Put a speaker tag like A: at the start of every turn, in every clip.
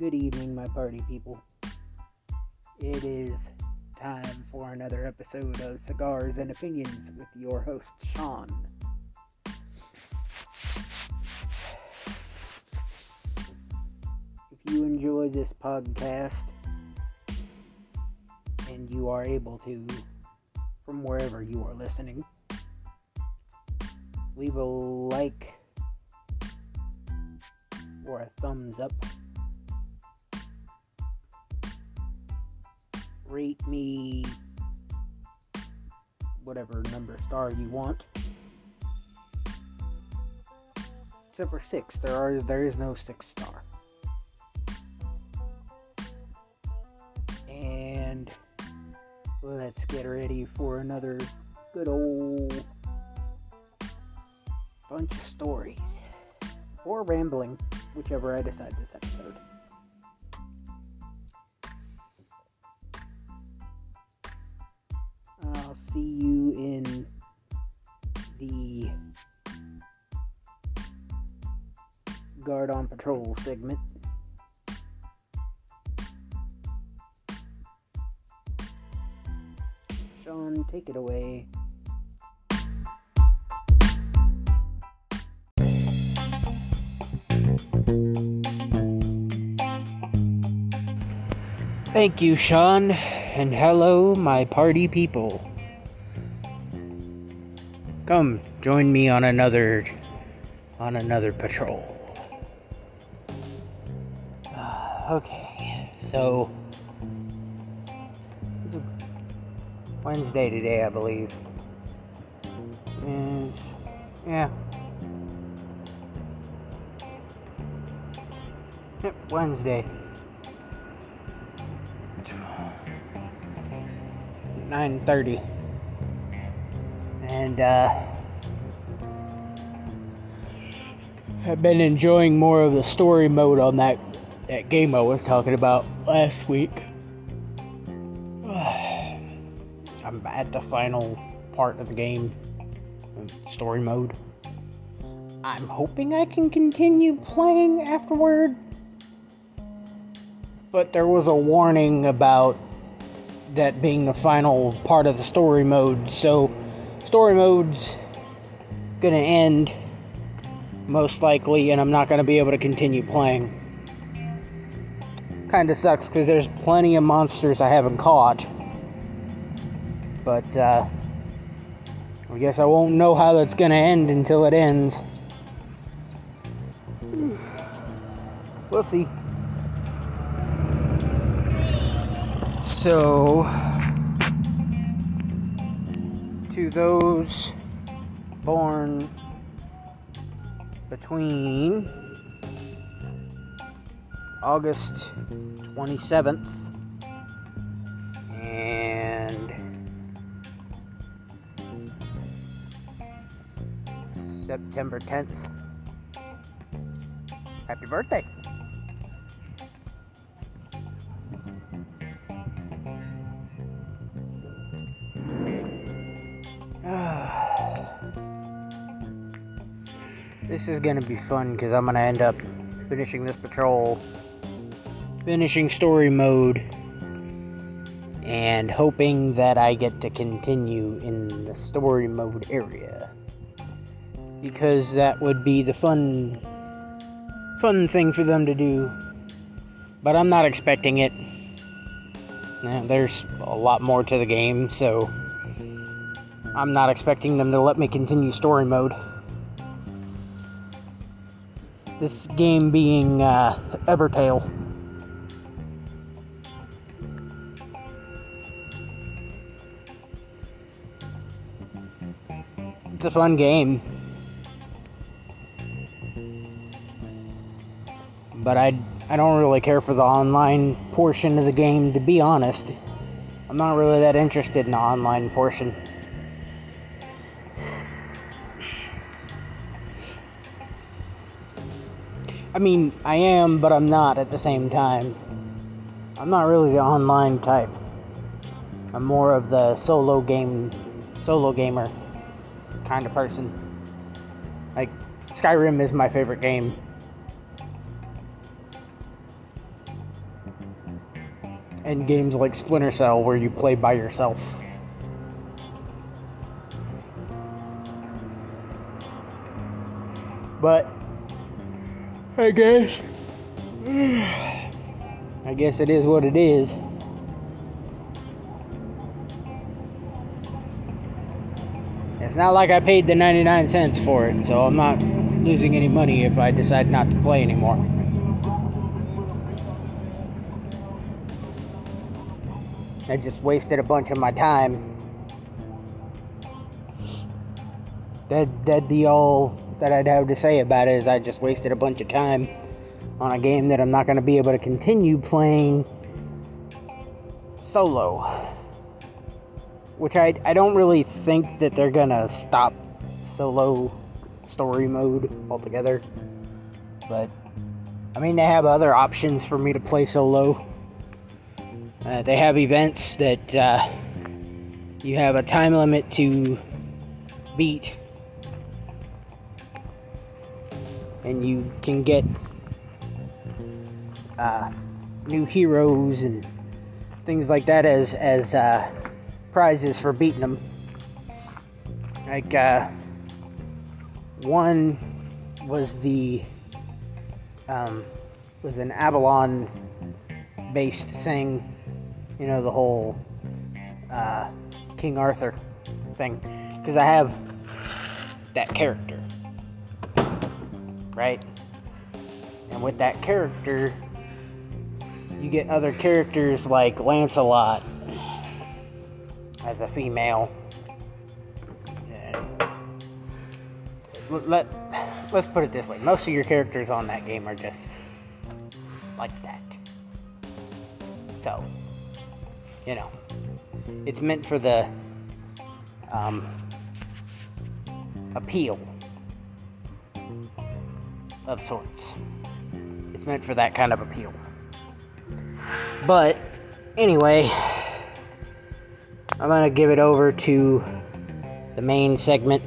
A: Good evening, my party people. It is time for another episode of Cigars and Opinions with your host, Sean. If you enjoy this podcast and you are able to, from wherever you are listening, leave a like or a thumbs up. Rate me whatever number star you want. Except for six, there are there is no six star. And let's get ready for another good old bunch of stories or rambling whichever I decide this episode. See you in the Guard on Patrol segment. Sean, take it away. Thank you, Sean, and hello, my party people. Come, join me on another on another patrol. Uh, okay, so it's Wednesday today, I believe. And yeah. Yep, Wednesday. 9:30, and uh, I've been enjoying more of the story mode on that that game I was talking about last week. I'm at the final part of the game, story mode. I'm hoping I can continue playing afterward, but there was a warning about that being the final part of the story mode. So, story mode's gonna end most likely, and I'm not gonna be able to continue playing. Kinda sucks because there's plenty of monsters I haven't caught. But, uh, I guess I won't know how that's gonna end until it ends. We'll see. So, those born between August 27th and September 10th, happy birthday! This is gonna be fun because I'm gonna end up finishing this patrol, finishing story mode, and hoping that I get to continue in the story mode area because that would be the fun, fun thing for them to do. But I'm not expecting it. Now, there's a lot more to the game, so I'm not expecting them to let me continue story mode. This game being uh, Evertale. It's a fun game. But I, I don't really care for the online portion of the game, to be honest. I'm not really that interested in the online portion. I mean, I am, but I'm not at the same time. I'm not really the online type. I'm more of the solo game, solo gamer kind of person. Like, Skyrim is my favorite game. and games like Splinter Cell where you play by yourself. But I guess I guess it is what it is. It's not like I paid the 99 cents for it, so I'm not losing any money if I decide not to play anymore. I just wasted a bunch of my time. That that'd be all that I'd have to say about it is I just wasted a bunch of time on a game that I'm not going to be able to continue playing solo. Which I, I don't really think that they're going to stop solo story mode altogether. But, I mean, they have other options for me to play solo. Uh, they have events that uh, you have a time limit to beat. And you can get uh, new heroes and things like that as as uh, prizes for beating them. Like uh, one was the um, was an Avalon based thing, you know, the whole uh, King Arthur thing, because I have that character, right? And with that character, you get other characters like Lancelot as a female. Let, let's put it this way most of your characters on that game are just like that. So, you know, it's meant for the um, appeal of sorts. It's meant for that kind of appeal. But anyway, I'm going to give it over to the main segment.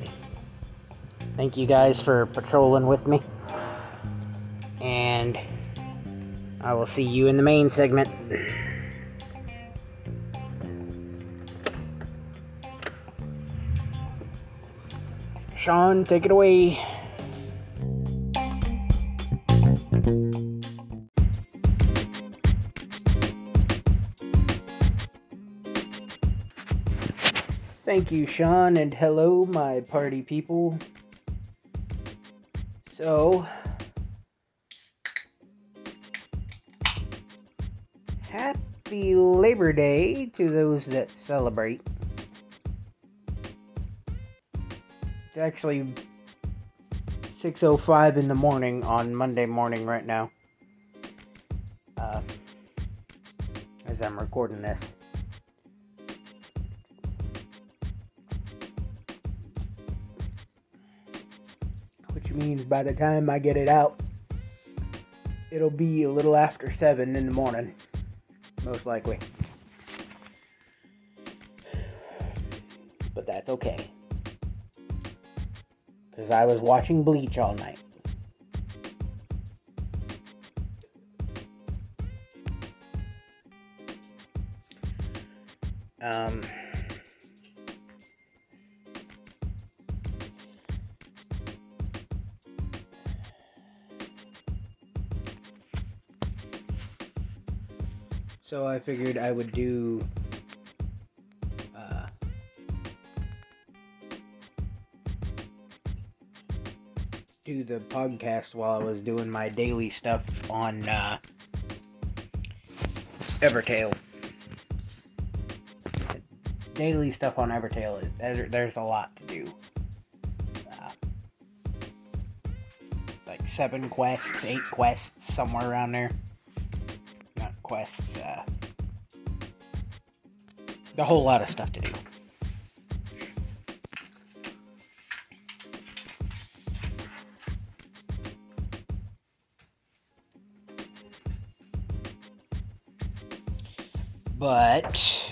A: Thank you guys for patrolling with me. And I will see you in the main segment. Sean, take it away. Thank you, Sean, and hello, my party people. So, happy Labor Day to those that celebrate. It's actually 6:05 in the morning on Monday morning right now. Uh, as I'm recording this. Means by the time I get it out, it'll be a little after 7 in the morning, most likely. But that's okay. Because I was watching Bleach all night. Um. So I figured I would do uh, do the podcast while I was doing my daily stuff on uh, Evertale. Daily stuff on Evertale, there's a lot to do. Uh, like seven quests, eight quests, somewhere around there quests. Uh, a whole lot of stuff to do. But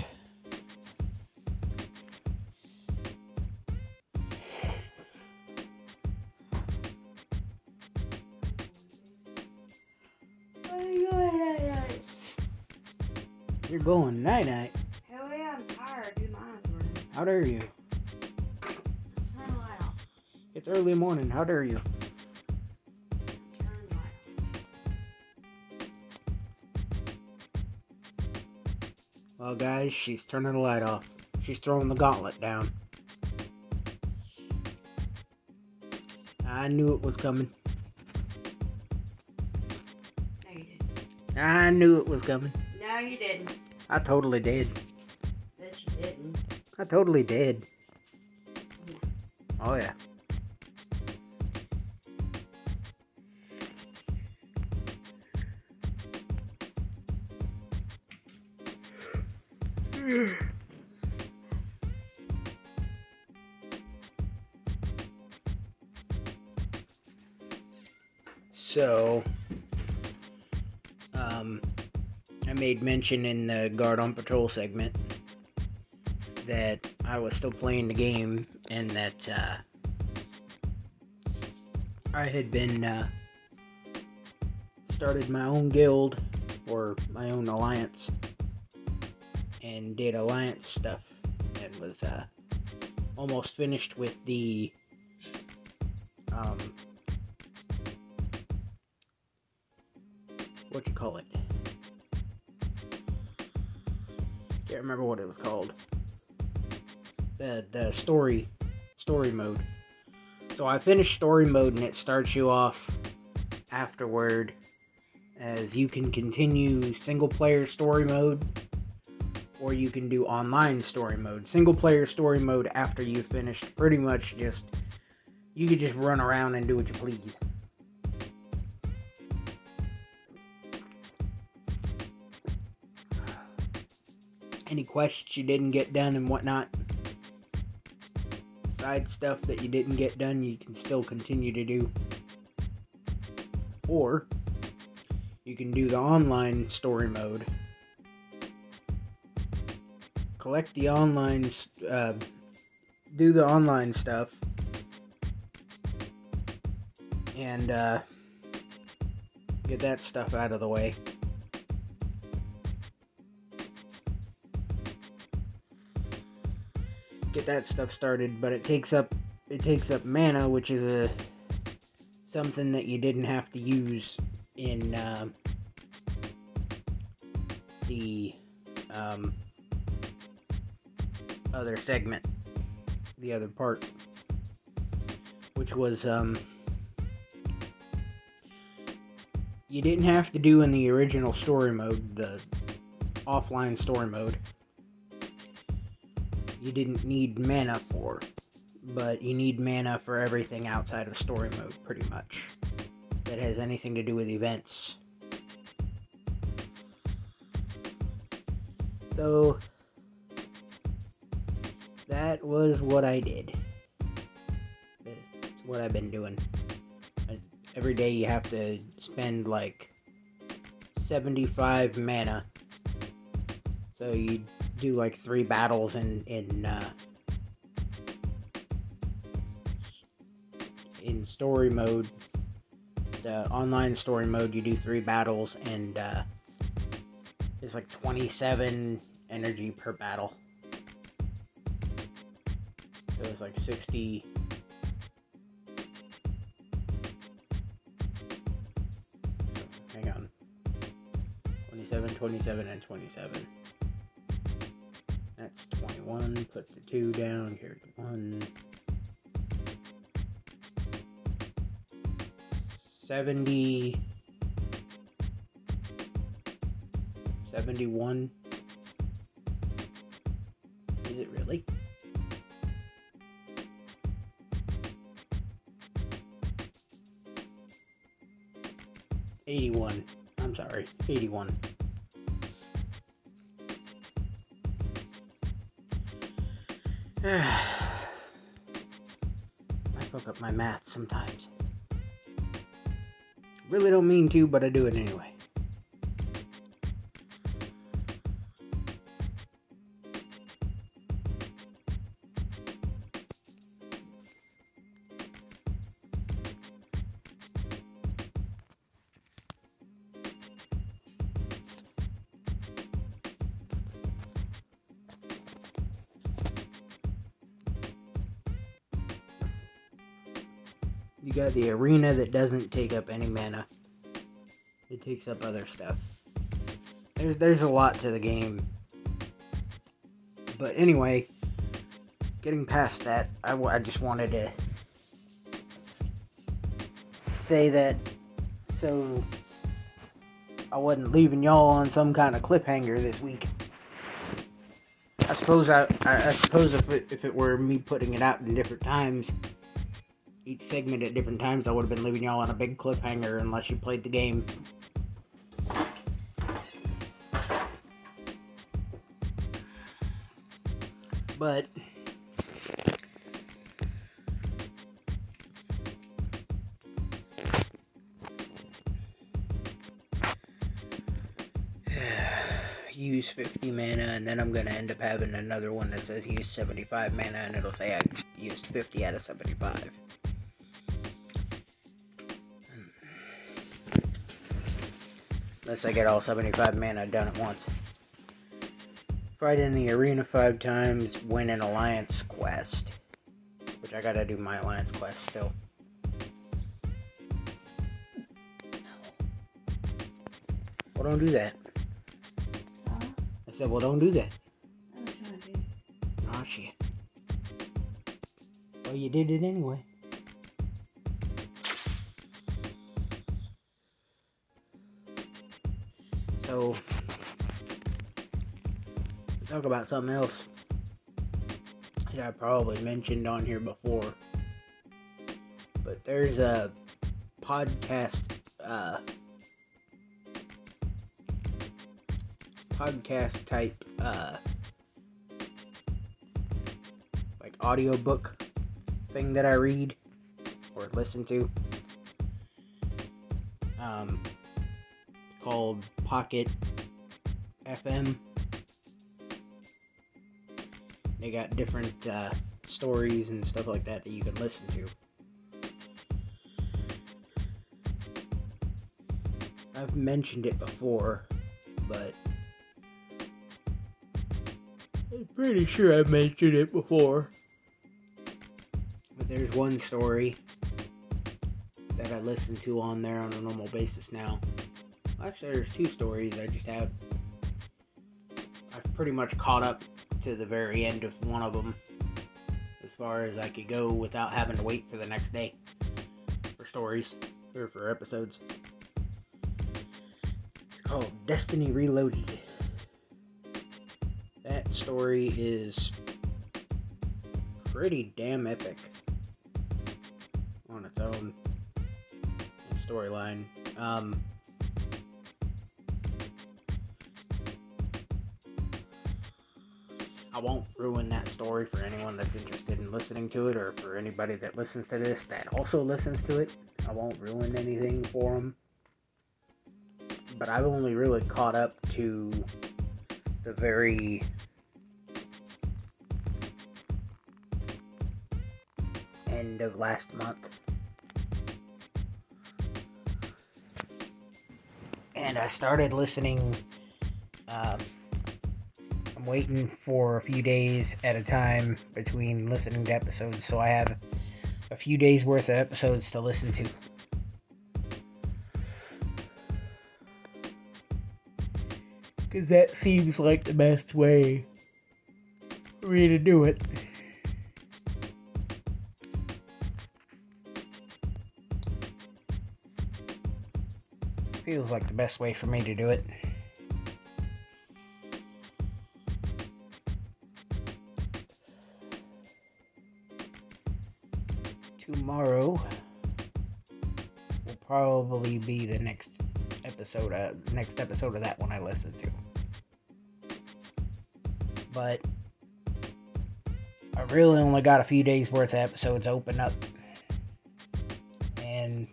A: going night night.
B: Hell yeah, I'm tired. Dude, my eyes.
A: How dare you?
B: Turn the light off.
A: It's early morning. How dare you?
B: Turn the light
A: Well, guys, she's turning the light off. She's throwing the gauntlet down. I knew it was coming.
B: off. No, you didn't.
A: I knew it was coming.
B: No, you didn't.
A: I totally did.
B: That you didn't.
A: I totally did. Oh yeah. Made mention in the Guard on Patrol segment that I was still playing the game and that uh, I had been uh, started my own guild or my own alliance and did alliance stuff and was uh, almost finished with the um, what you call it can't remember what it was called the the story story mode. So I finished story mode and it starts you off afterward as you can continue single player story mode or you can do online story mode. Single player story mode after you finished pretty much just you could just run around and do what you please. Any quests you didn't get done and whatnot, side stuff that you didn't get done, you can still continue to do. Or you can do the online story mode. Collect the online, uh, do the online stuff, and uh, get that stuff out of the way. Get that stuff started, but it takes up it takes up mana, which is a something that you didn't have to use in uh, the um, other segment, the other part, which was um, you didn't have to do in the original story mode, the offline story mode you didn't need mana for, but you need mana for everything outside of story mode, pretty much. That has anything to do with events. So, that was what I did. That's what I've been doing. Every day you have to spend like 75 mana. So you do like three battles in in uh, in story mode. The online story mode, you do three battles, and uh, it's like 27 energy per battle. So it's like 60. So, hang on. 27, 27, and 27. That's 21. Put the 2 down. Here's the 1. 70. 71. Is it really? Eighty-one. I'm sorry, eighty-one. I fuck up my math sometimes. Really don't mean to, but I do it anyway. That doesn't take up any mana. It takes up other stuff. There's there's a lot to the game. But anyway, getting past that, I, I just wanted to say that so I wasn't leaving y'all on some kind of cliffhanger this week. I suppose I, I, I suppose if it, if it were me putting it out in different times, each segment at different times, I would have been leaving y'all on a big cliffhanger unless you played the game. But use 50 mana and then I'm gonna end up having another one that says use 75 mana and it'll say I used 50 out of 75. Unless I get all 75 mana done at once. Fight in the arena five times, win an alliance quest. Which I gotta do my alliance quest still. Well, don't do that.
B: Huh?
A: I said, well, don't do that.
B: I was trying to.
A: Oh shit. Well, you did it anyway. So, talk about something else that I probably mentioned on here before. But there's a podcast, uh, podcast type, uh, like audiobook thing that I read or listen to. Um, called Pocket FM. They got different uh, stories and stuff like that that you can listen to. I've mentioned it before, but I'm pretty sure I've mentioned it before. But there's one story that I listen to on there on a normal basis now. Actually, there's two stories. I just have. I've pretty much caught up to the very end of one of them as far as I could go without having to wait for the next day for stories or for episodes. It's called Destiny Reloaded. That story is pretty damn epic on its own storyline. Um, won't ruin that story for anyone that's interested in listening to it, or for anybody that listens to this that also listens to it. I won't ruin anything for them. But I've only really caught up to the very end of last month. And I started listening. Um, waiting for a few days at a time between listening to episodes, so I have a few days worth of episodes to listen to. Because that seems like the best way for me to do it. Feels like the best way for me to do it. Tomorrow will probably be the next episode, uh, next episode of that one I listen to. But I really only got a few days worth of episodes open up, and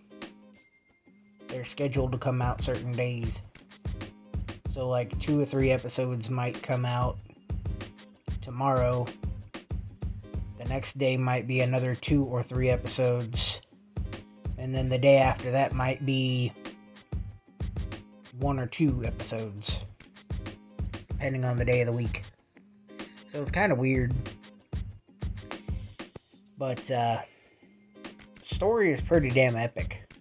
A: they're scheduled to come out certain days. So, like, two or three episodes might come out tomorrow. Next day might be another two or three episodes. And then the day after that might be one or two episodes, depending on the day of the week. So it's kind of weird. But, uh, story is pretty damn epic.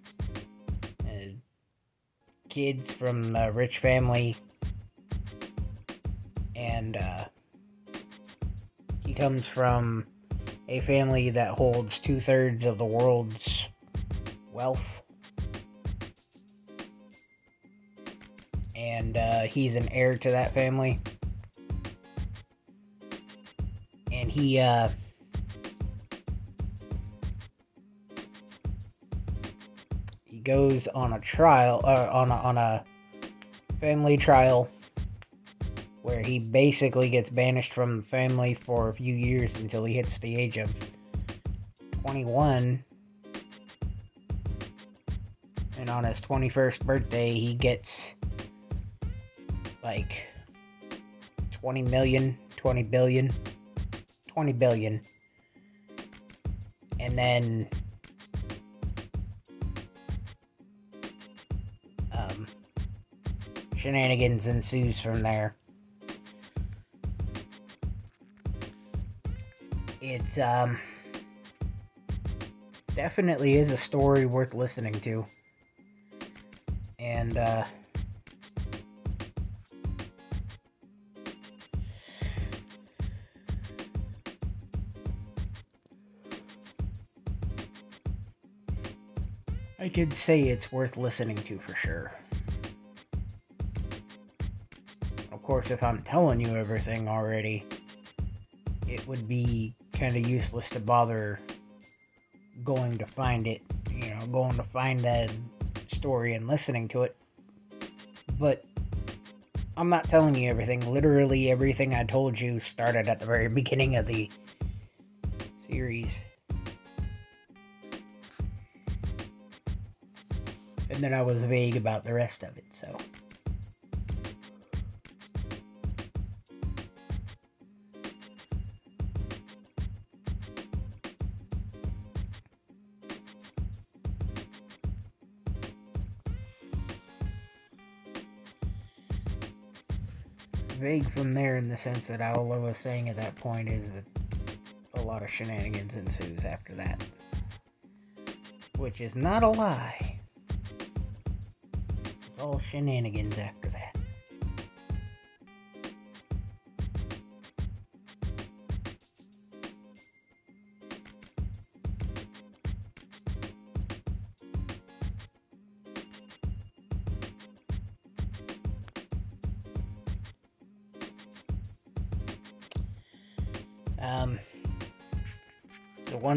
A: Uh, kids from a rich family, and uh, he comes from a family that holds two thirds of the world's wealth. And uh, he's an heir to that family. And he, uh, he goes on a trial, uh, on a, on a family trial where he basically gets banished from the family for a few years until he hits the age of 21. And on his 21st birthday, he gets like 20 million, 20 billion, 20 billion. And then um, shenanigans ensues from there. It um, definitely is a story worth listening to. And uh, I could say it's worth listening to for sure. Of course, if I'm telling you everything already, it would be kind of useless to bother going to find it, you know, going to find that story and listening to it. But I'm not telling you everything. Literally everything I told you started at the very beginning of the series. And then I was vague about the rest of it, so. From there in the sense that all I was saying at that point is that a lot of shenanigans ensues after that. Which is not a lie. It's all shenanigans after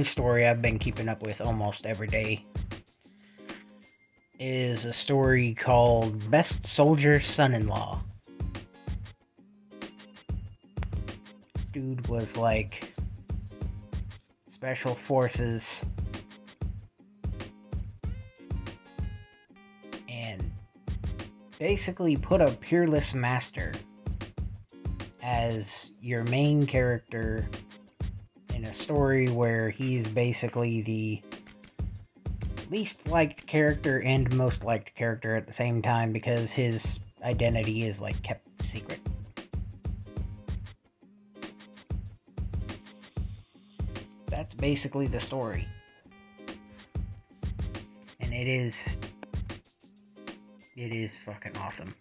A: one story I've been keeping up with almost every day is a story called Best Soldier Son in Law. Dude was like special forces and basically put a peerless master as your main character story where he's basically the least liked character and most liked character at the same time because his identity is like kept secret. That's basically the story. And it is it is fucking awesome.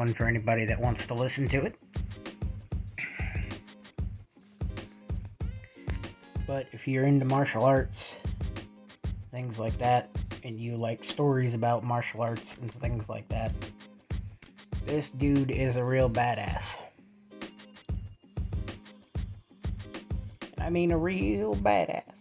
A: One for anybody that wants to listen to it. But if you're into martial arts, things like that, and you like stories about martial arts and things like that, this dude is a real badass. I mean, a real badass.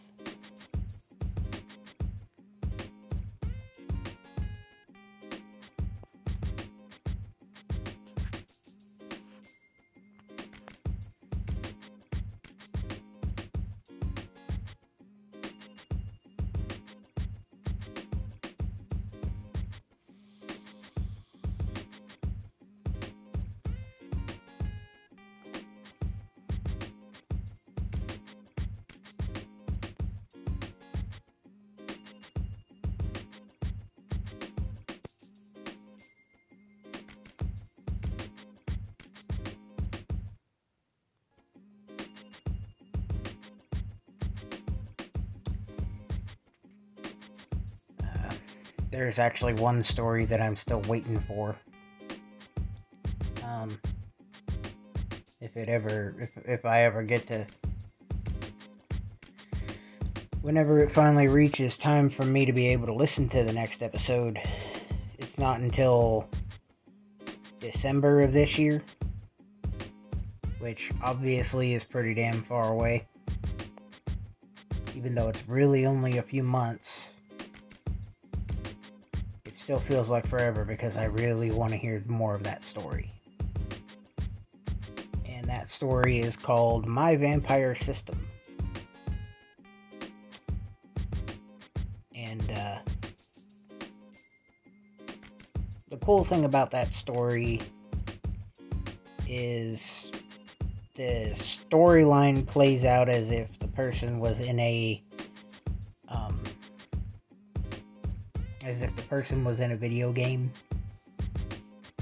A: There's actually one story that I'm still waiting for. Um, if it ever, if if I ever get to, whenever it finally reaches time for me to be able to listen to the next episode, it's not until December of this year, which obviously is pretty damn far away. Even though it's really only a few months, still feels like forever because I really want to hear more of that story. And that story is called My Vampire System. And uh, the cool thing about that story is the storyline plays out as if the person was in a as if the person was in a video game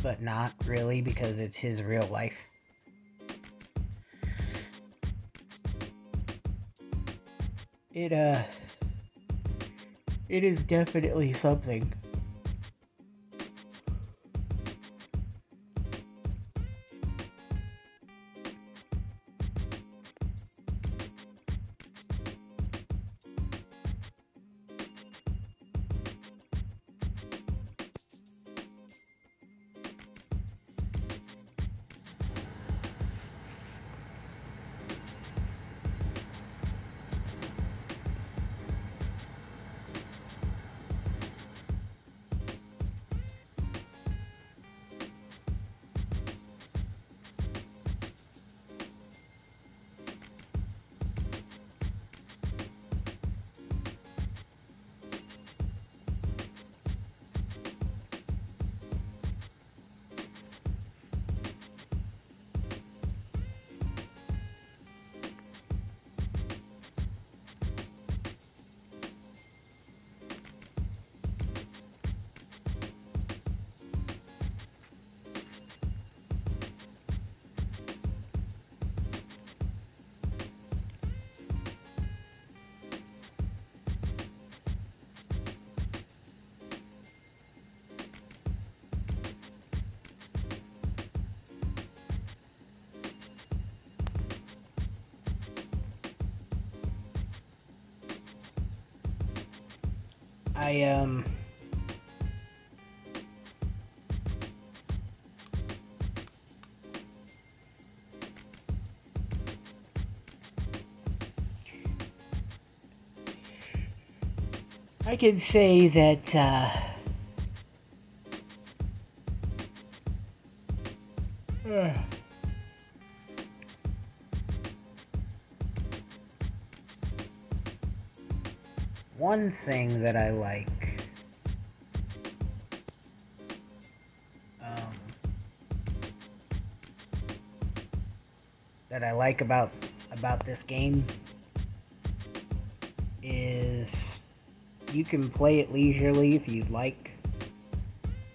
A: but not really because it's his real life. It uh it is definitely something I could say that uh one thing that I like um, that I like about about this game is you can play it leisurely if you'd like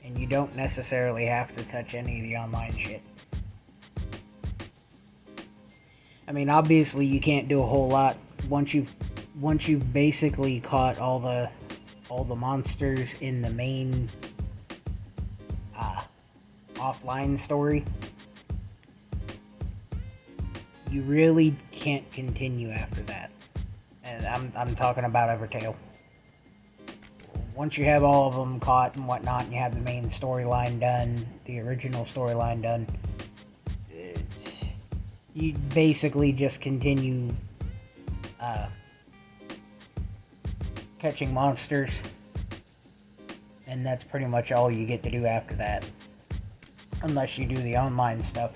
A: and you don't necessarily have to touch any of the online shit. I mean, obviously you can't do a whole lot once you've once you've basically caught all the all the monsters in the main uh, offline story, you really can't continue after that. And I'm I'm talking about Evertale. Once you have all of them caught and whatnot, and you have the main storyline done, the original storyline done, you basically just continue uh, catching monsters. And that's pretty much all you get to do after that. Unless you do the online stuff.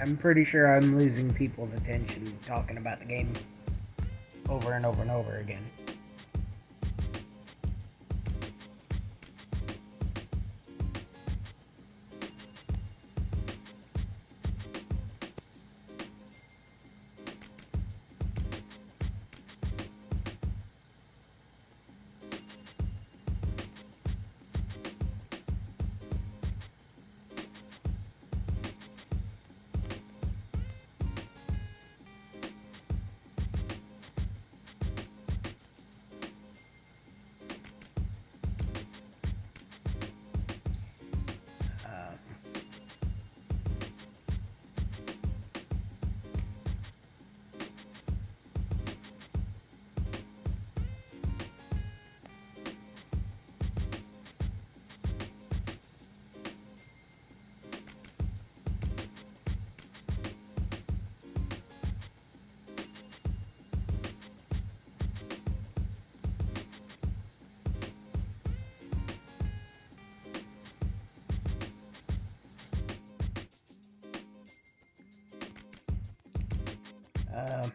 A: I'm pretty sure I'm losing people's attention talking about the game over and over and over again. Um,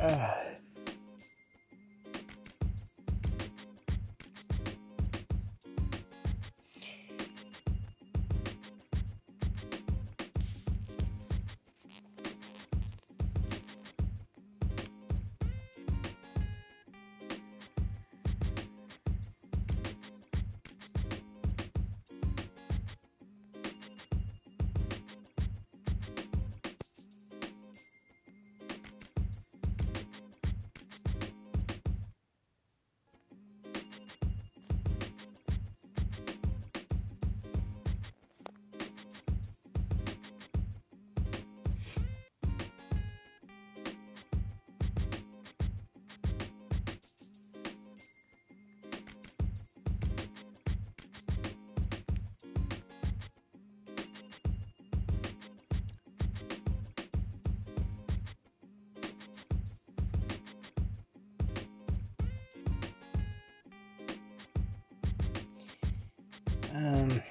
A: uh, um,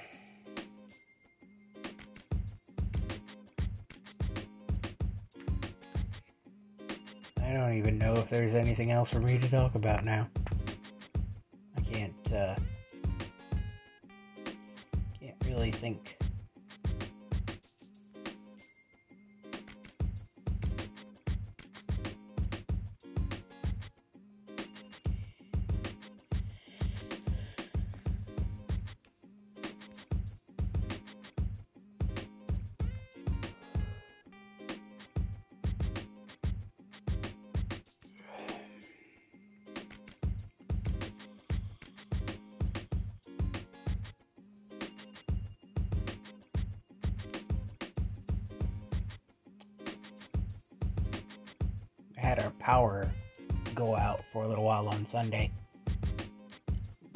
A: I don't even know if there's anything else for me to talk about now. I can't, uh, can't really think. Had our power go out for a little while on Sunday.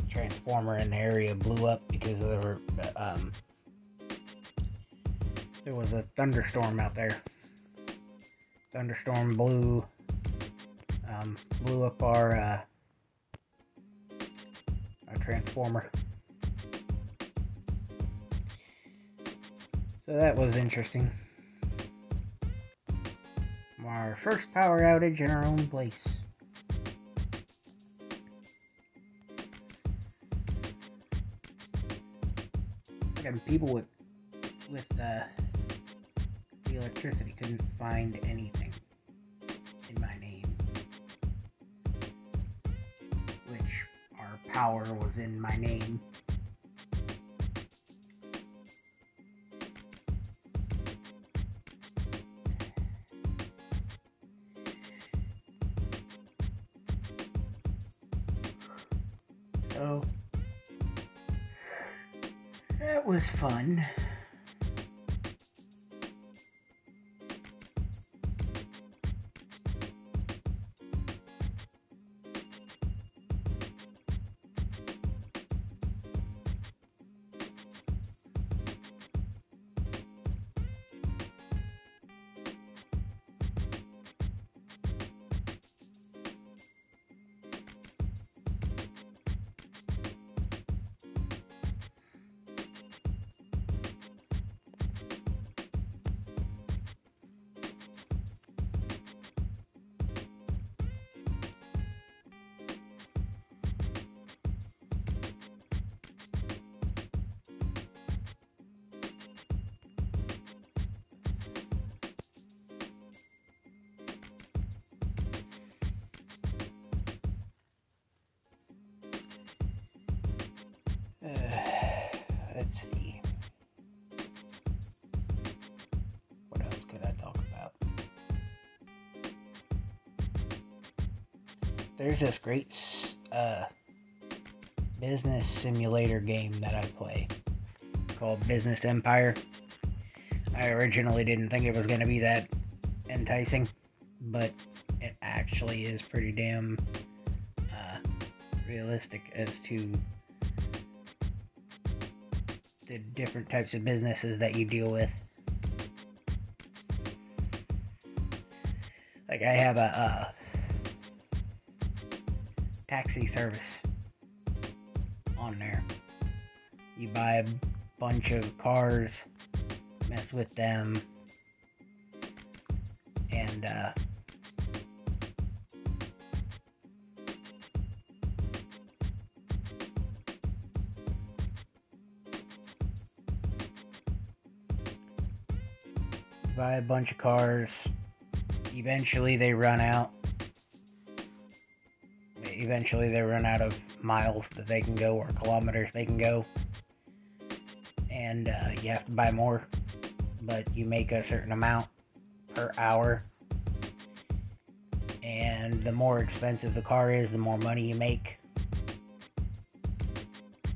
A: Transformer in the area blew up because there were um, there was a thunderstorm out there. Thunderstorm blew um, blew up our uh, our transformer. So that was interesting our first power outage in our own place. People with with uh, the electricity couldn't find anything in my name, which our power was in my name. There's this great uh, business simulator game that I play called Business Empire. I originally didn't think it was going to be that enticing, but it actually is pretty damn uh, realistic as to the different types of businesses that you deal with. like I have a, service on there. You buy a bunch of cars, mess with them, and uh, buy a bunch of cars. Eventually, they run out. Eventually, they run out of miles that they can go or kilometers they can go. And uh, you have to buy more, but you make a certain amount per hour. And the more expensive the car is, the more money you make.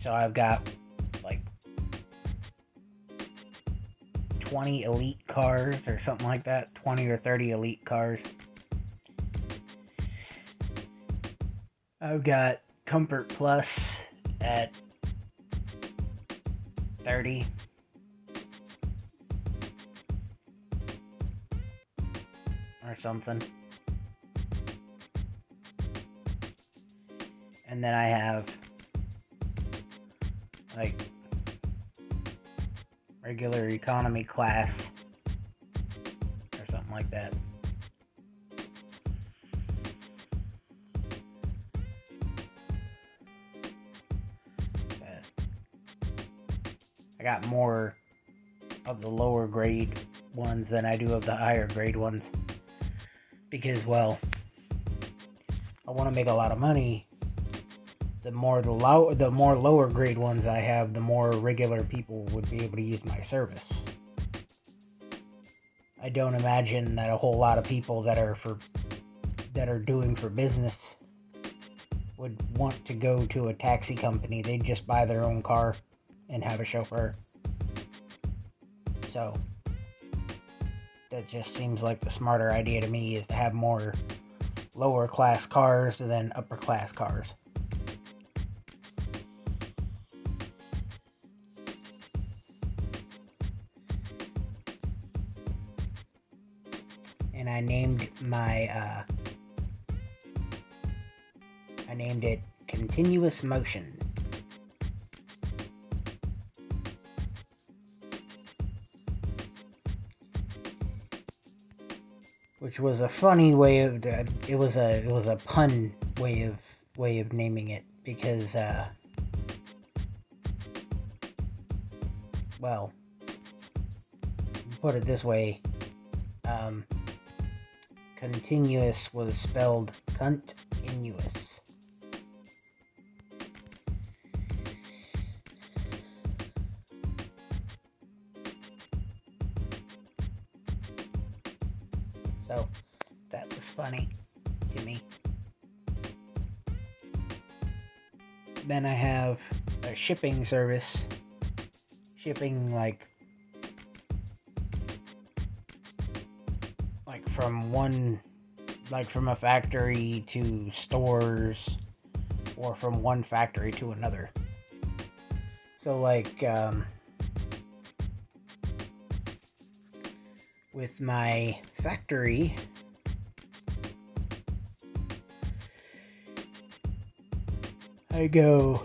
A: So I've got like 20 elite cars or something like that 20 or 30 elite cars. I've got Comfort Plus at 30. Or something. And then I have like regular economy class or something like that. I got more of the lower grade ones than I do of the higher grade ones because well I want to make a lot of money the more the low the more lower grade ones I have, the more regular people would be able to use my service. I don't imagine that a whole lot of people that are for that are doing for business would want to go to a taxi company. They'd just buy their own car and have a chauffeur. So that just seems like the smarter idea to me is to have more lower class cars than upper class cars. and I named my uh, I named it continuous motion. Which was a funny way of it was a it was a pun way of way of naming it because uh, well put it this way um, continuous was spelled continuous. So to me. Then I have a shipping service, shipping like like from one like from a factory to stores or from one factory to another so like um, with my factory i go.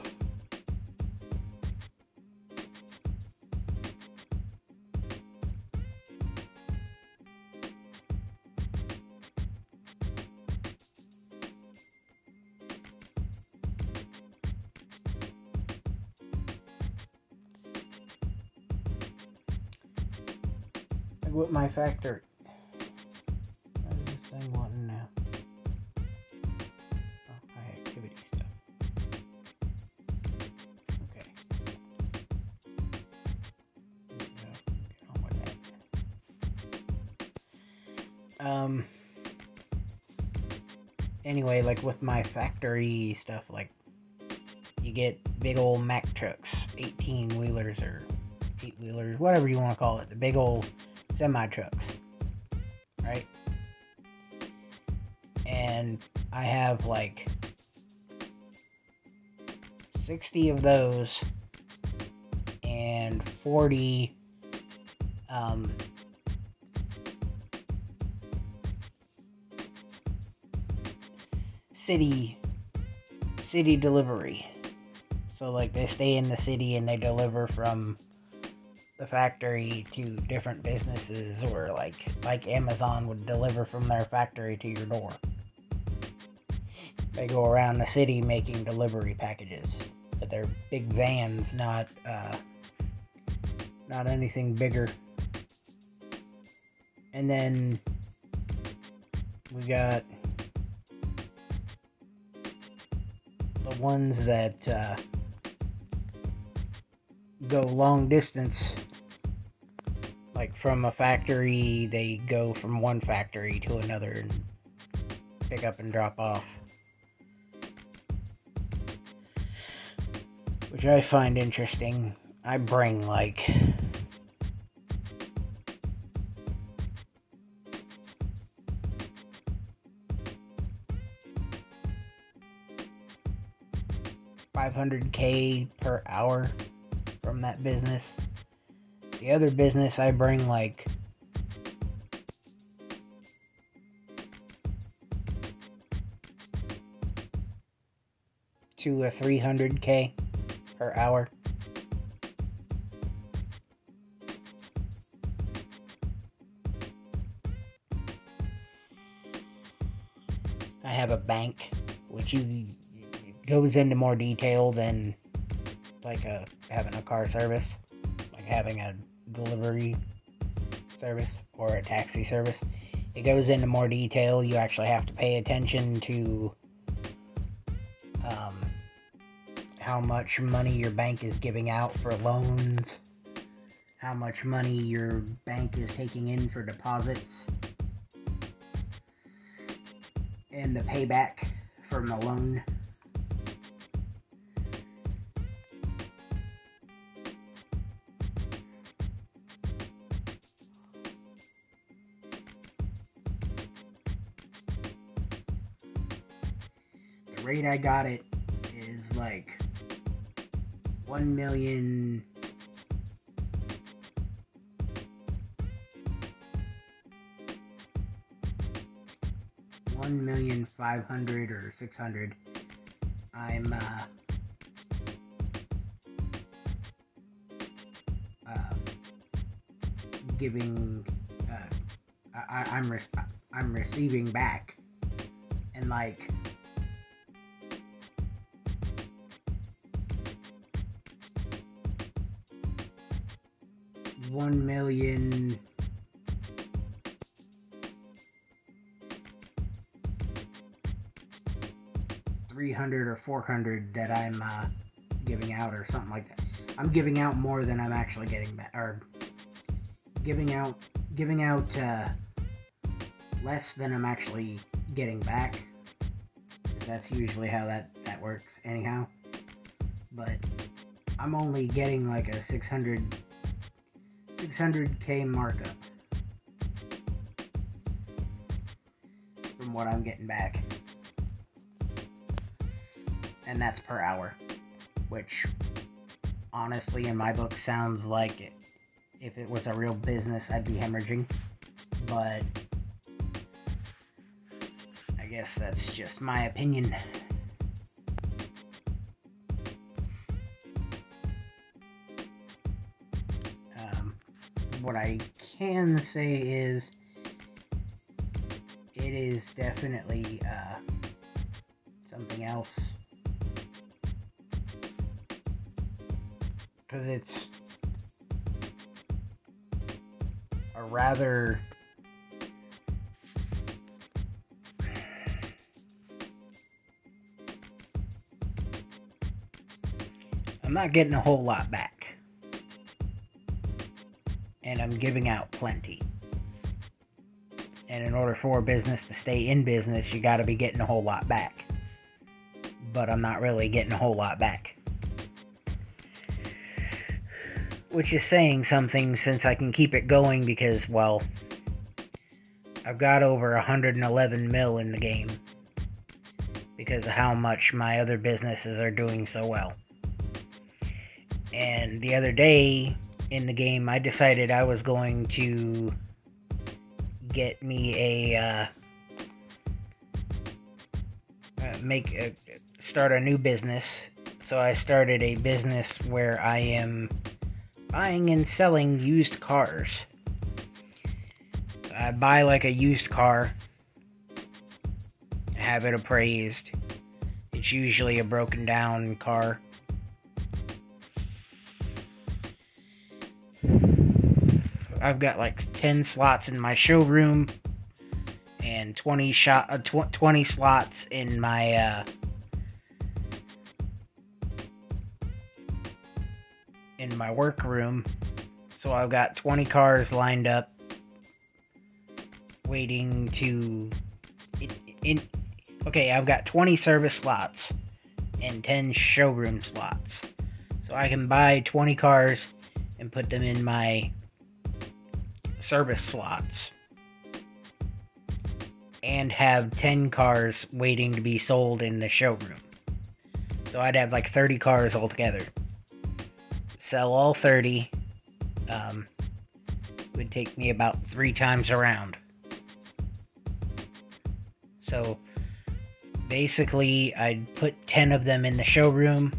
A: With my factory anyway like with my factory stuff like you get big old mac trucks 18 wheelers or eight wheelers whatever you want to call it the big old semi trucks right? And i have like 60 of those and 40 um, city city delivery. So like they stay in the city and they deliver from the factory to different businesses or like like Amazon would deliver from their factory to your door. They go around the city making delivery packages. But they're big vans, not uh not anything bigger. And then we got ones that uh, go long distance. Like from a factory, they go from one factory to another and pick up and drop off. Which I find interesting. I bring like five hundred K per hour from that business. The other business I bring like to a three hundred K per hour. I have a bank, which you goes into more detail than like a having a car service, like having a delivery service or a taxi service. It goes into more detail. You actually have to pay attention to um, how much money your bank is giving out for loans, how much money your bank is taking in for deposits, and the payback from the loan. I got it is like one million one million five hundred or six hundred. I'm uh, uh, giving. Uh, I, I'm re- I'm receiving back, and like one million three hundred or four hundred that I'm uh, giving out or something like that. I'm giving out more than I'm actually getting back, or giving out giving out uh, less than I'm actually getting back. That's usually how that that works, anyhow. But I'm only getting like a 600 600k markup from what I'm getting back. And that's per hour, which honestly in my book sounds like it. If it was a real business, I'd be hemorrhaging. But I guess that's just my opinion. What I can say is it is definitely uh, something else. Because it's a rather. I'm not getting a whole lot back and I'm giving out plenty. And in order for a business to stay in business, you got to be getting a whole lot back. But I'm not really getting a whole lot back. Which is saying something since I can keep it going because, well, I've got over 111 mil in the game because of how much my other businesses are doing so well. And the other day, in the game, I decided I was going to get me a uh, uh, make a, start a new business. So I started a business where I am buying and selling used cars. I buy like a used car, have it appraised. It's usually a broken down car. I've got like 10 slots in my showroom and 20 shot uh, tw- 20 slots in my uh, in my workroom. So I've got 20 cars lined up waiting to in, in okay, I've got 20 service slots and 10 showroom slots. So I can buy 20 cars and put them in my service slots and have 10 cars waiting to be sold in the showroom. So I'd have like 30 cars altogether. Sell all 30. Um, would take me about three times around. So basically, I'd put 10 of them in the showroom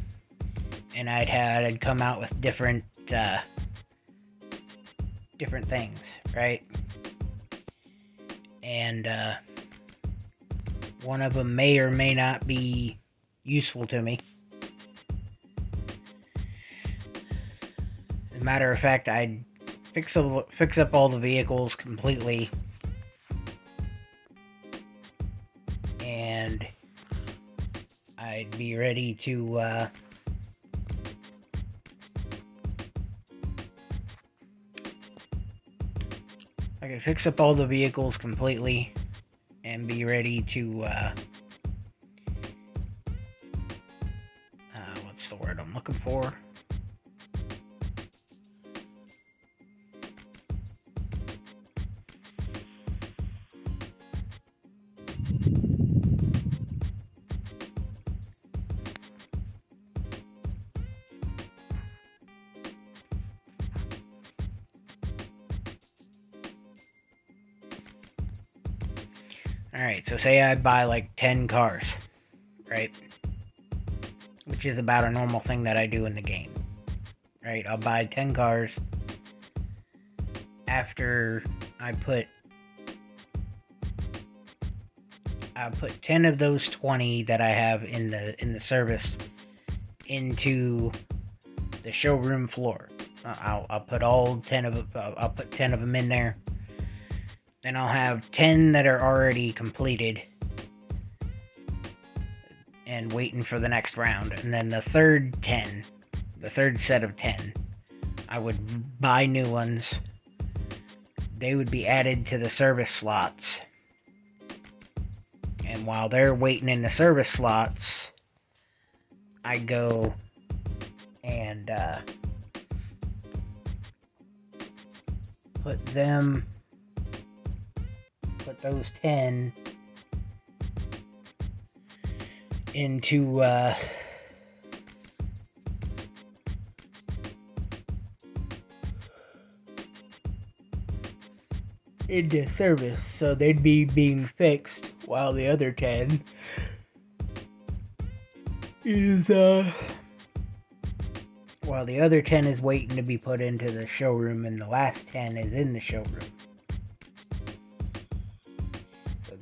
A: and I'd had I'd come out with different uh, different things, right? And uh, one of them may or may not be useful to me. As a matter of fact, I'd fix up, fix up all the vehicles completely. And I'd be ready to uh, fix up all the vehicles completely and be ready to uh, uh, what's the word I'm looking for? Say I buy like 10 cars, right? Which is about a normal thing that I do in the game. Right? I'll buy 10 cars after I put I put 10 of those 20 that I have in the in the service into the showroom floor. Uh, I'll, I'll put all 10 of I'll put 10 of them in there then I'll have 10 that are already completed and waiting for the next round. And then the third 10, the third set of 10, I would buy new ones. They would be added to the service slots. And while they're waiting in the service slots, I go and uh, put them those 10 into uh, into service. So they'd be being fixed while the other 10 is uh while the other 10 is waiting to be put into the showroom and the last 10 is in the showroom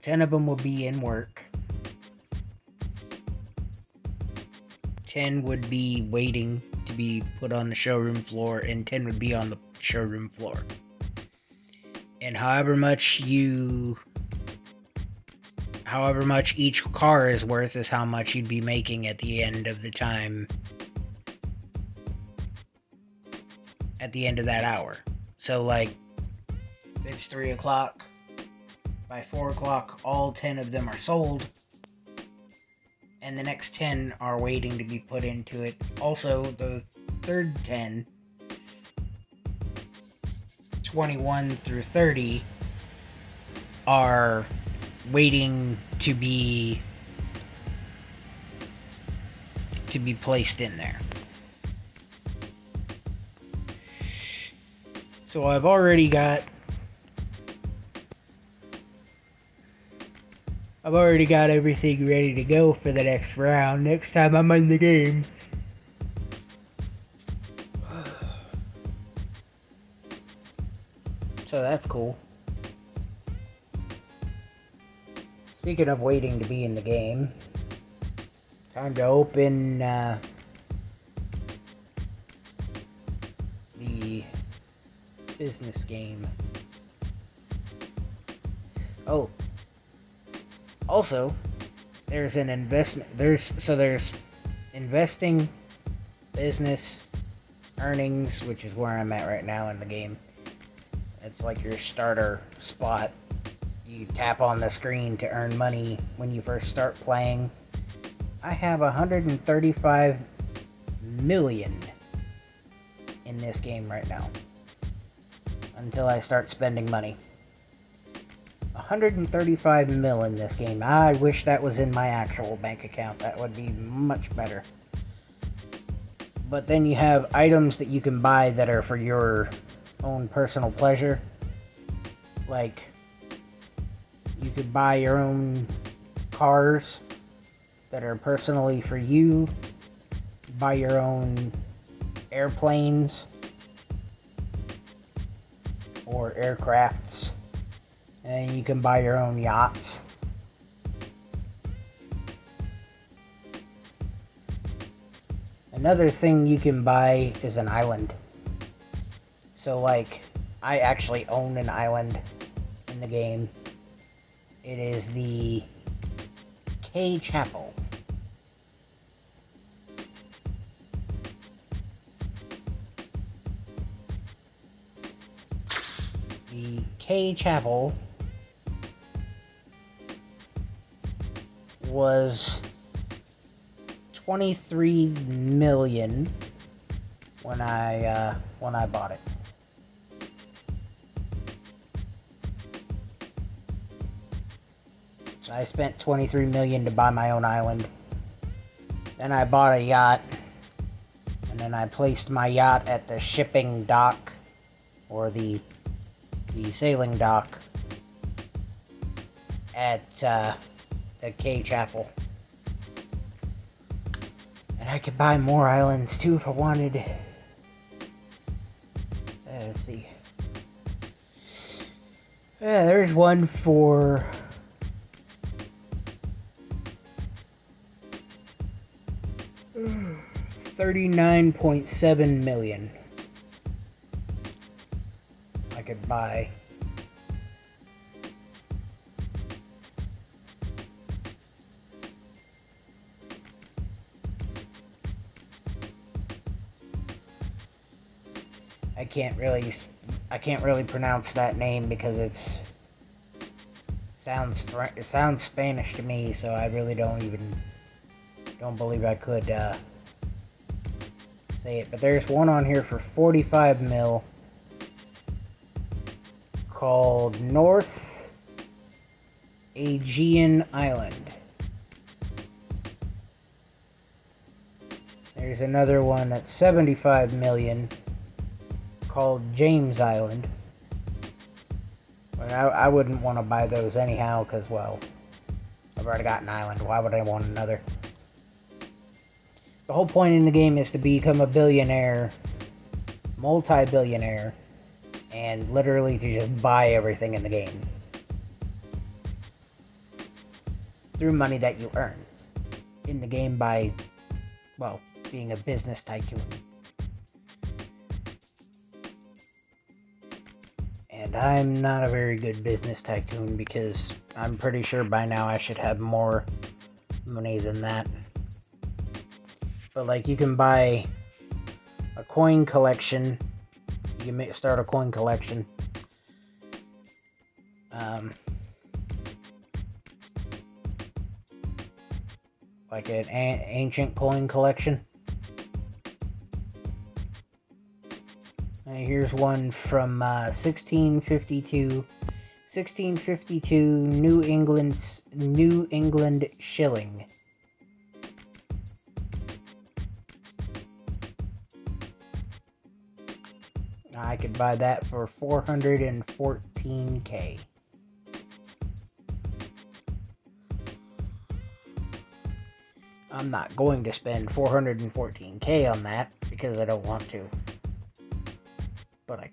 A: 10 of them will be in work. 10 would be waiting to be put on the showroom floor, and 10 would be on the showroom floor. And however much you. However much each car is worth is how much you'd be making at the end of the time. At the end of that hour. So, like, it's 3 o'clock by 4 o'clock, all 10 of them are sold. And the next 10 are waiting to be put into it. Also, the third 10, 21 through 30, are waiting to be to be placed in there. So I've already got I've already got everything ready to go for the next round. Next time I'm in the game. So that's cool. Speaking of waiting to be in the game, time to open uh, the business game. Oh, also, there's an investment. There's so there's investing, business, earnings, which is where I'm at right now in the game. It's like your starter spot. You tap on the screen to earn money when you first start playing. I have 135 million in this game right now until I start spending money. 135 mil in this game. I wish that was in my actual bank account. That would be much better. But then you have items that you can buy that are for your own personal pleasure. Like, you could buy your own cars that are personally for you, buy your own airplanes or aircrafts, and you can buy your own yachts. Another thing you can buy is an island. So, like, I actually own an island in the game. It is the K Chapel. The K Chapel was 23 million when I uh, when I bought it. So I spent 23 million to buy my own island. Then I bought a yacht. And then I placed my yacht at the shipping dock or the the sailing dock at uh, the K Chapel. And I could buy more islands too if I wanted. Uh, let's see. Yeah, there's one for thirty-nine point seven million. I could buy. Can't really, I can't really pronounce that name because it's sounds it sounds Spanish to me, so I really don't even don't believe I could uh, say it. But there's one on here for 45 mil called North Aegean Island. There's another one that's 75 million called James Island. But I, I wouldn't want to buy those anyhow because, well, I've already got an island. Why would I want another? The whole point in the game is to become a billionaire, multi billionaire, and literally to just buy everything in the game through money that you earn in the game by, well, being a business tycoon. I'm not a very good business tycoon because I'm pretty sure by now I should have more money than that. But like you can buy a coin collection. You can start a coin collection. Um, like an ancient coin collection. Here's one from uh, 1652. 1652 New England New England shilling. I could buy that for 414k. I'm not going to spend 414k on that because I don't want to. But I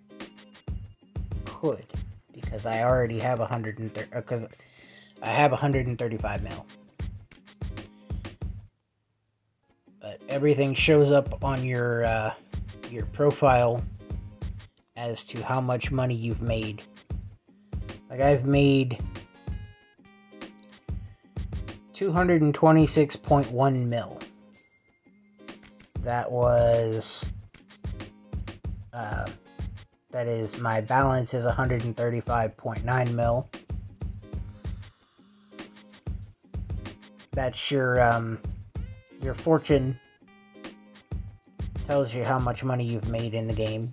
A: could because I already have 130 because I have 135 mil. But everything shows up on your uh, your profile as to how much money you've made. Like I've made 226.1 mil. That was uh, that is my balance is 135.9 mil. That's your um, your fortune tells you how much money you've made in the game.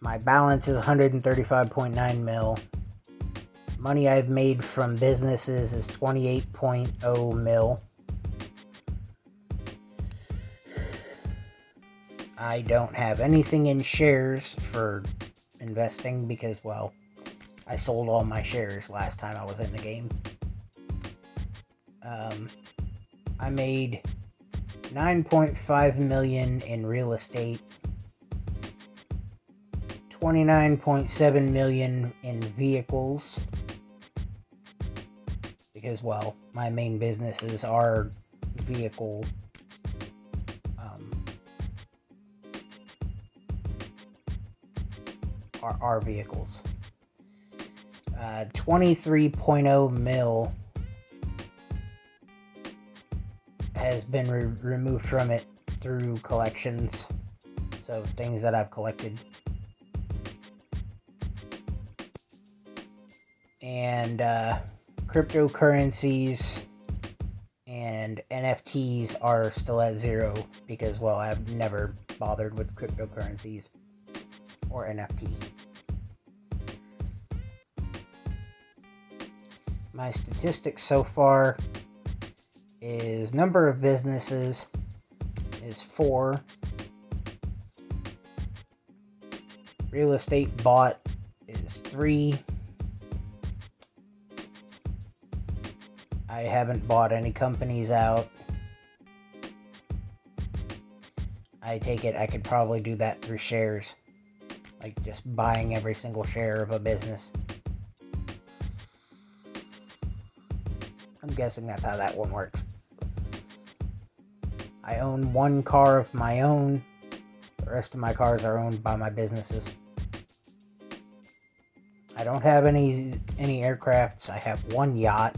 A: My balance is 135.9 mil. Money I've made from businesses is 28.0 mil. I don't have anything in shares for investing because, well, I sold all my shares last time I was in the game. Um, I made 9.5 million in real estate, 29.7 million in vehicles, because, well, my main businesses are vehicle. Are, are vehicles. Uh, 23.0 mil has been re- removed from it through collections. So, things that I've collected. And, uh, cryptocurrencies and NFTs are still at zero because, well, I've never bothered with cryptocurrencies or NFT. My statistics so far is number of businesses is four. Real estate bought is three. I haven't bought any companies out. I take it I could probably do that through shares. Like just buying every single share of a business. Guessing that's how that one works. I own one car of my own. The rest of my cars are owned by my businesses. I don't have any any aircrafts. I have one yacht.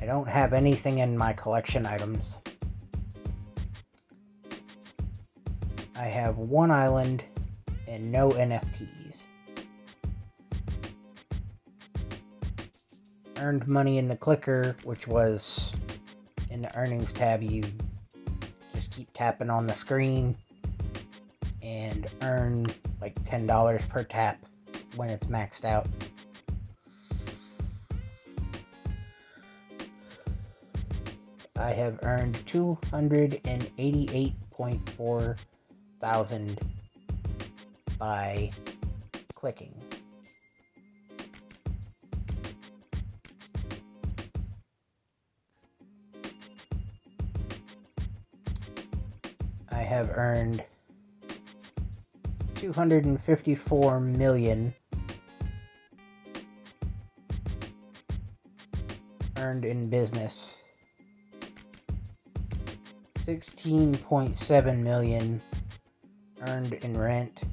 A: I don't have anything in my collection items. I have one island and no NFTs. Earned money in the clicker, which was in the earnings tab. You just keep tapping on the screen and earn like $10 per tap when it's maxed out. I have earned 288.4 thousand by clicking. Have earned 254 million earned in business 16.7 million earned in rent.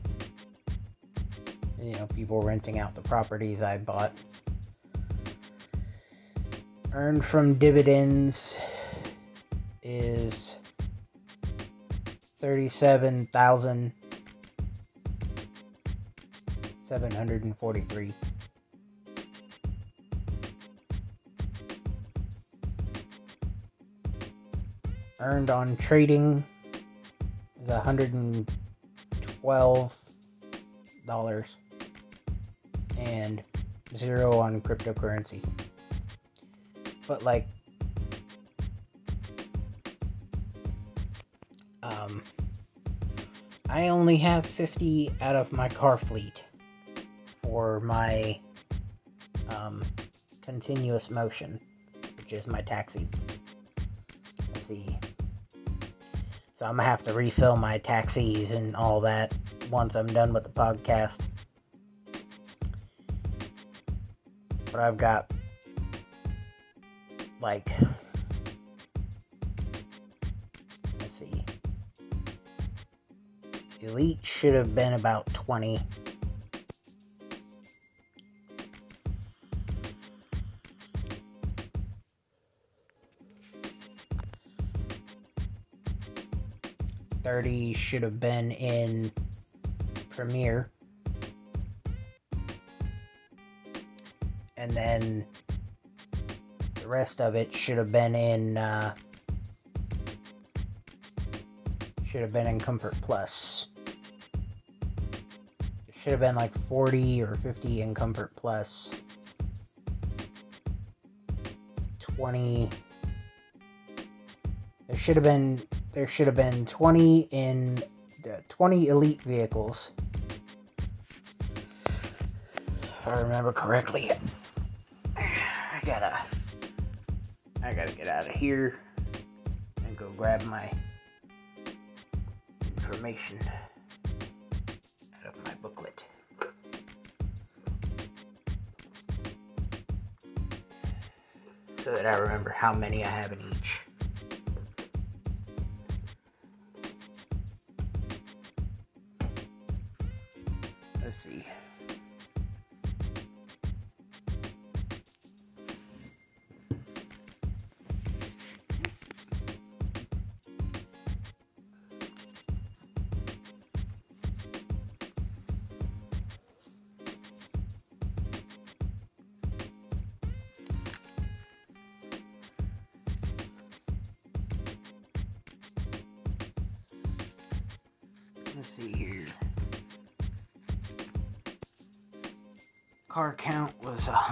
A: You know, people renting out the properties I bought. Earned from dividends is thirty-seven thousand seven hundred and forty-three. Earned on trading is a hundred and twelve dollars and zero on cryptocurrency. But like um I only have 50 out of my car fleet for my um continuous motion which is my taxi. Let's see. So I'm gonna have to refill my taxis and all that once I'm done with the podcast. But I've got like Elite should have been about 20. Thirty should have been in Premiere. And then the rest of it should have been in uh, should have been in Comfort Plus. Should have been like 40 or 50 in Comfort Plus. 20 There should have been there should have been 20 in the 20 elite vehicles. If I remember correctly. I gotta I gotta get out of here and go grab my information out of my booklet. That I remember how many I have in each.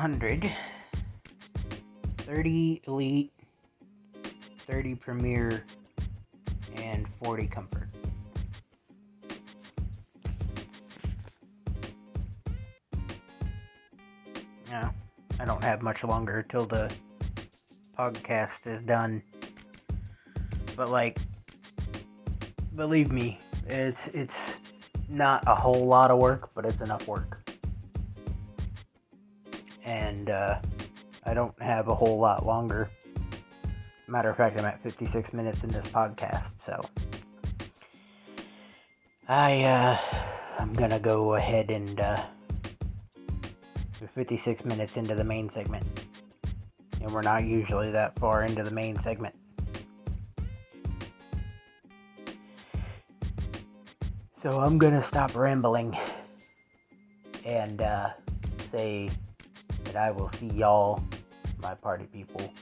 A: 100, 30 Elite, 30 Premier, and 40 Comfort. Yeah, I don't have much longer till the podcast is done. But like believe me, it's it's not a whole lot of work, but it's enough work. And uh, I don't have a whole lot longer. Matter of fact, I'm at 56 minutes in this podcast, so I uh, I'm gonna go ahead and uh, we're 56 minutes into the main segment, and we're not usually that far into the main segment. So I'm gonna stop rambling and uh, say that I will see y'all, my party people,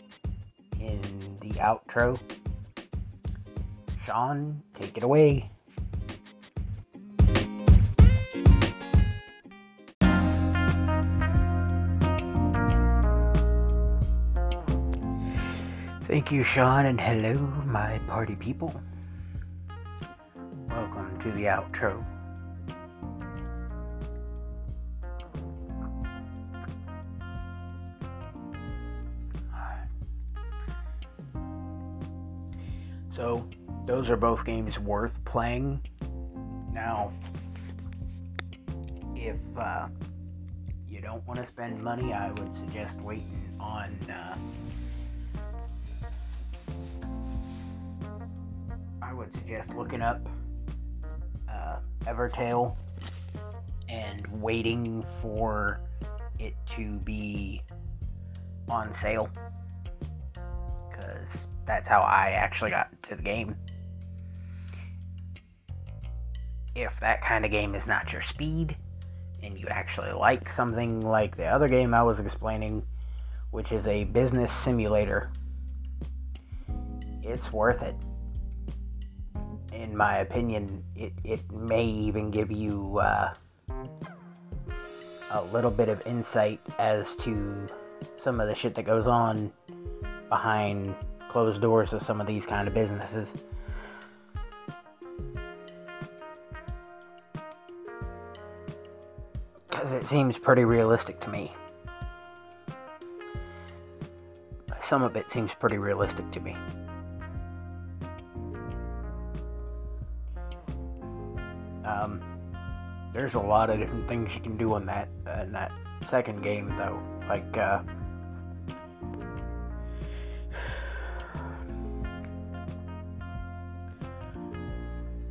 A: in the outro. Sean, take it away. Thank you, Sean, and hello, my party people. Welcome to the outro. Those are both games worth playing. Now, if uh, you don't want to spend money, I would suggest waiting on. Uh, I would suggest looking up uh, Evertail and waiting for it to be on sale because that's how I actually got to the game. If that kind of game is not your speed and you actually like something like the other game I was explaining, which is a business simulator, it's worth it in my opinion, it, it may even give you uh, a little bit of insight as to some of the shit that goes on behind closed doors of some of these kind of businesses. It seems pretty realistic to me. some of it seems pretty realistic to me. Um, there's a lot of different things you can do on that in that second game, though. Like, uh,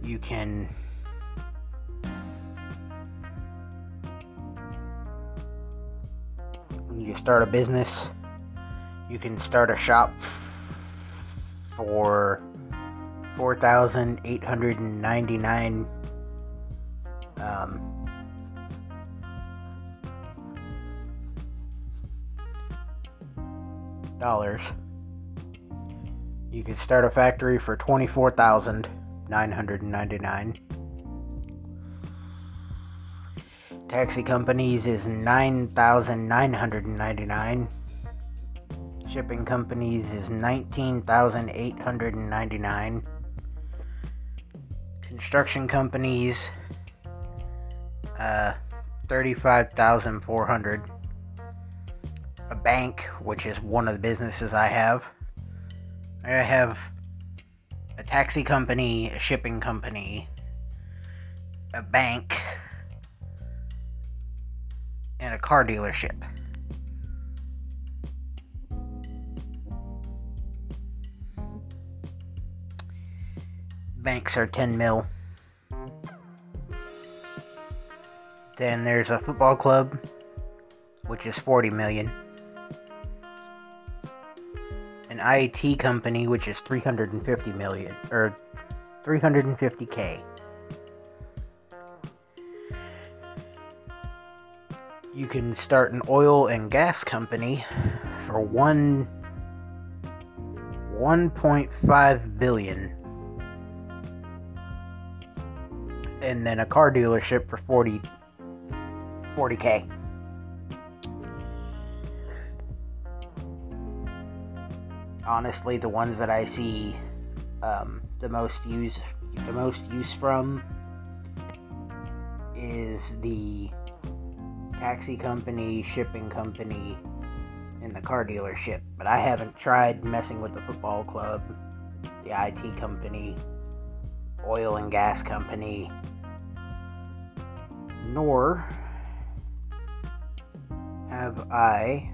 A: you can you start a business you can start a shop for 4899 um, dollars. You can start a factory for 24999 taxi companies is 9999 shipping companies is 19899 construction companies uh 35400 a bank which is one of the businesses I have. I have a taxi company a shipping company a bank and a car dealership banks are 10 mil. Then there's a football club, which is 40 million. An IT company, which is 350 million, or 350k. You can start an oil and gas company for one 1.5 billion and then a car dealership for 40 40k. Honestly, the ones that I see um, the most use the most use from is the taxi company, shipping company, and the car dealership. But I haven't tried messing with the football club, the IT company, oil and gas company, nor have I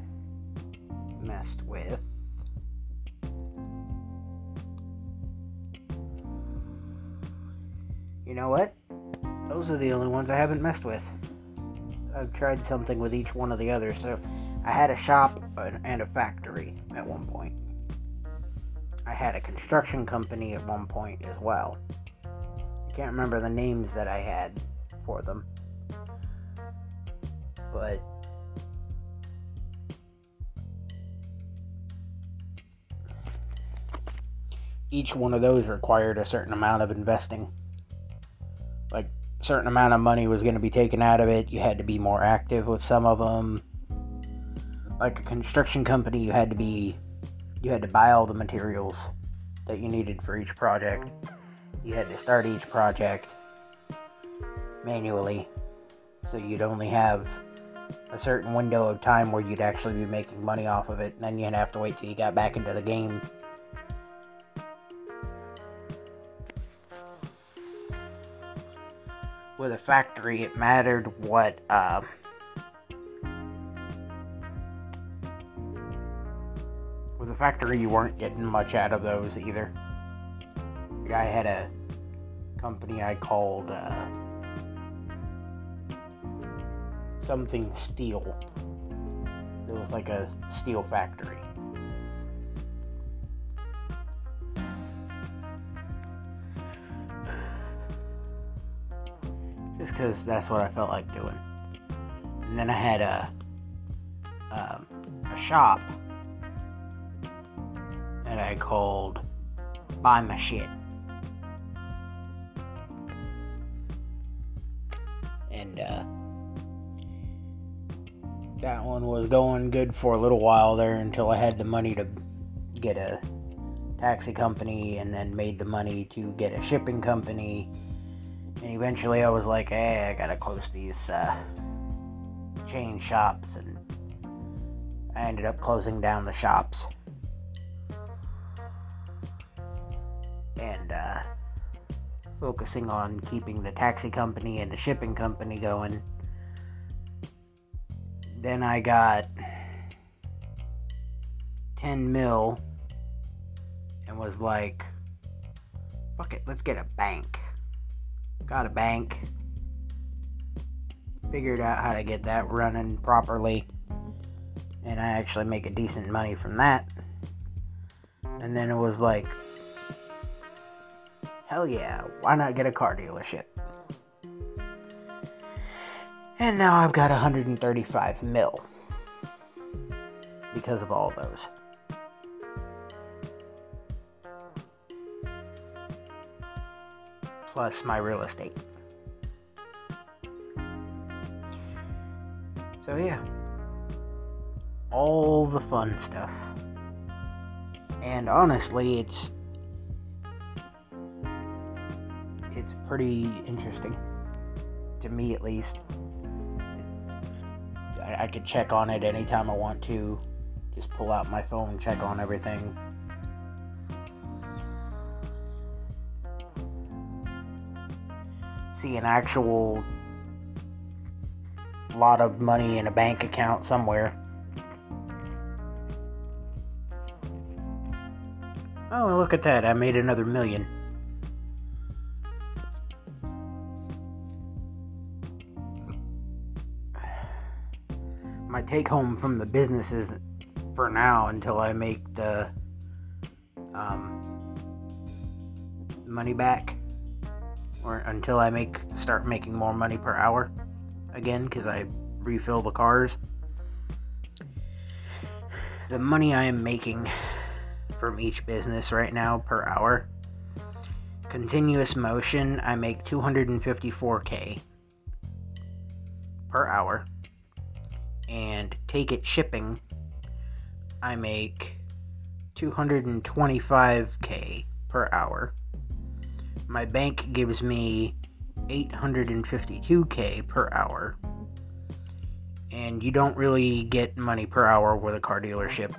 A: messed with You know what? Those are the only ones I haven't messed with. I've tried something with each one of the others. So I had a shop and a factory at one point. I had a construction company at one point as well. I can't remember the names that I had for them but each one of those required a certain amount of investing. Certain amount of money was going to be taken out of it. You had to be more active with some of them. Like a construction company, you had to be you had to buy all the materials that you needed for each project. You had to start each project manually. So you'd only have a certain window of time where you'd actually be making money off of it, and then you'd have to wait till you got back into the game. With a factory, it mattered what, uh, with a factory, you weren't getting much out of those either. I had a company I called, uh, something steel. It was like a steel factory. Just because that's what I felt like doing. And then I had a um, a shop that I called Buy My Shit. And uh, that one was going good for a little while there until I had the money to get a taxi company and then made the money to get a shipping company. And eventually I was like, hey, I gotta close these uh, chain shops. And I ended up closing down the shops. And uh, focusing on keeping the taxi company and the shipping company going. Then I got 10 mil and was like, fuck it, let's get a bank. Got a bank. Figured out how to get that running properly. And I actually make a decent money from that. And then it was like, hell yeah, why not get a car dealership? And now I've got 135 mil because of all those. Plus my real estate. So, yeah. All the fun stuff. And honestly, it's it's pretty interesting to me at least. I, I could check on it anytime I want to. Just pull out my phone, check on everything. See an actual lot of money in a bank account somewhere. Oh, look at that. I made another million. My take home from the business is for now until I make the um, money back or until I make start making more money per hour again because I refill the cars. The money I am making from each business right now per hour. Continuous motion, I make 254k per hour. And take it shipping, I make 225k per hour. My bank gives me 852k per hour. And you don't really get money per hour with a car dealership.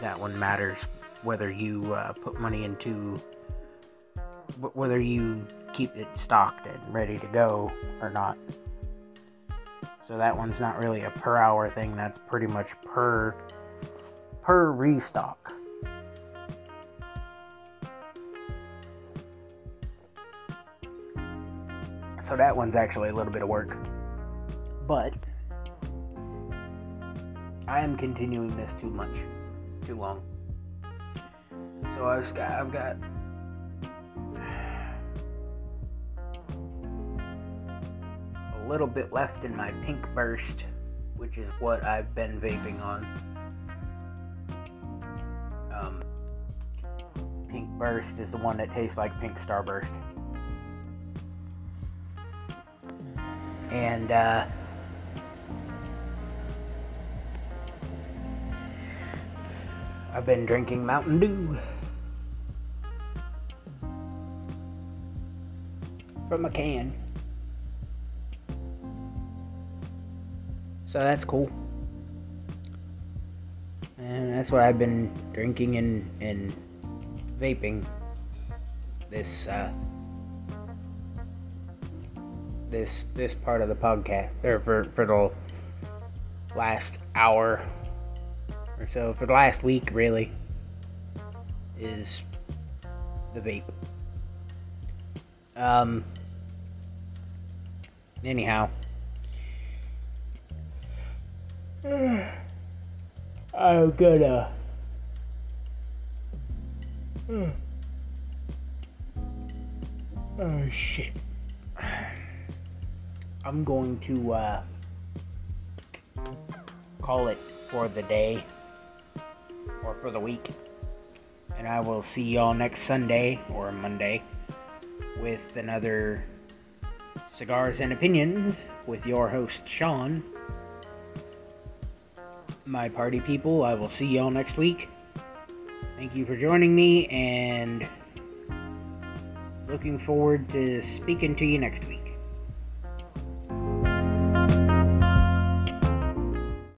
A: That one matters whether you uh, put money into whether you keep it stocked and ready to go or not. So that one's not really a per hour thing. That's pretty much per per restock. So that one's actually a little bit of work. But I am continuing this too much, too long. So I've got, I've got a little bit left in my pink burst, which is what I've been vaping on. Um, pink burst is the one that tastes like pink starburst. And uh, I've been drinking Mountain Dew. from a can. So that's cool. And that's what I've been drinking and, and vaping this uh, this this part of the podcast or for, for the last hour or so for the last week really is the vape. Um anyhow. I'm gonna. Oh shit. I'm going to uh, call it for the day or for the week. And I will see y'all next Sunday or Monday with another Cigars and Opinions with your host, Sean. My party people, I will see y'all next week. Thank you for joining me and looking forward to speaking to you next week.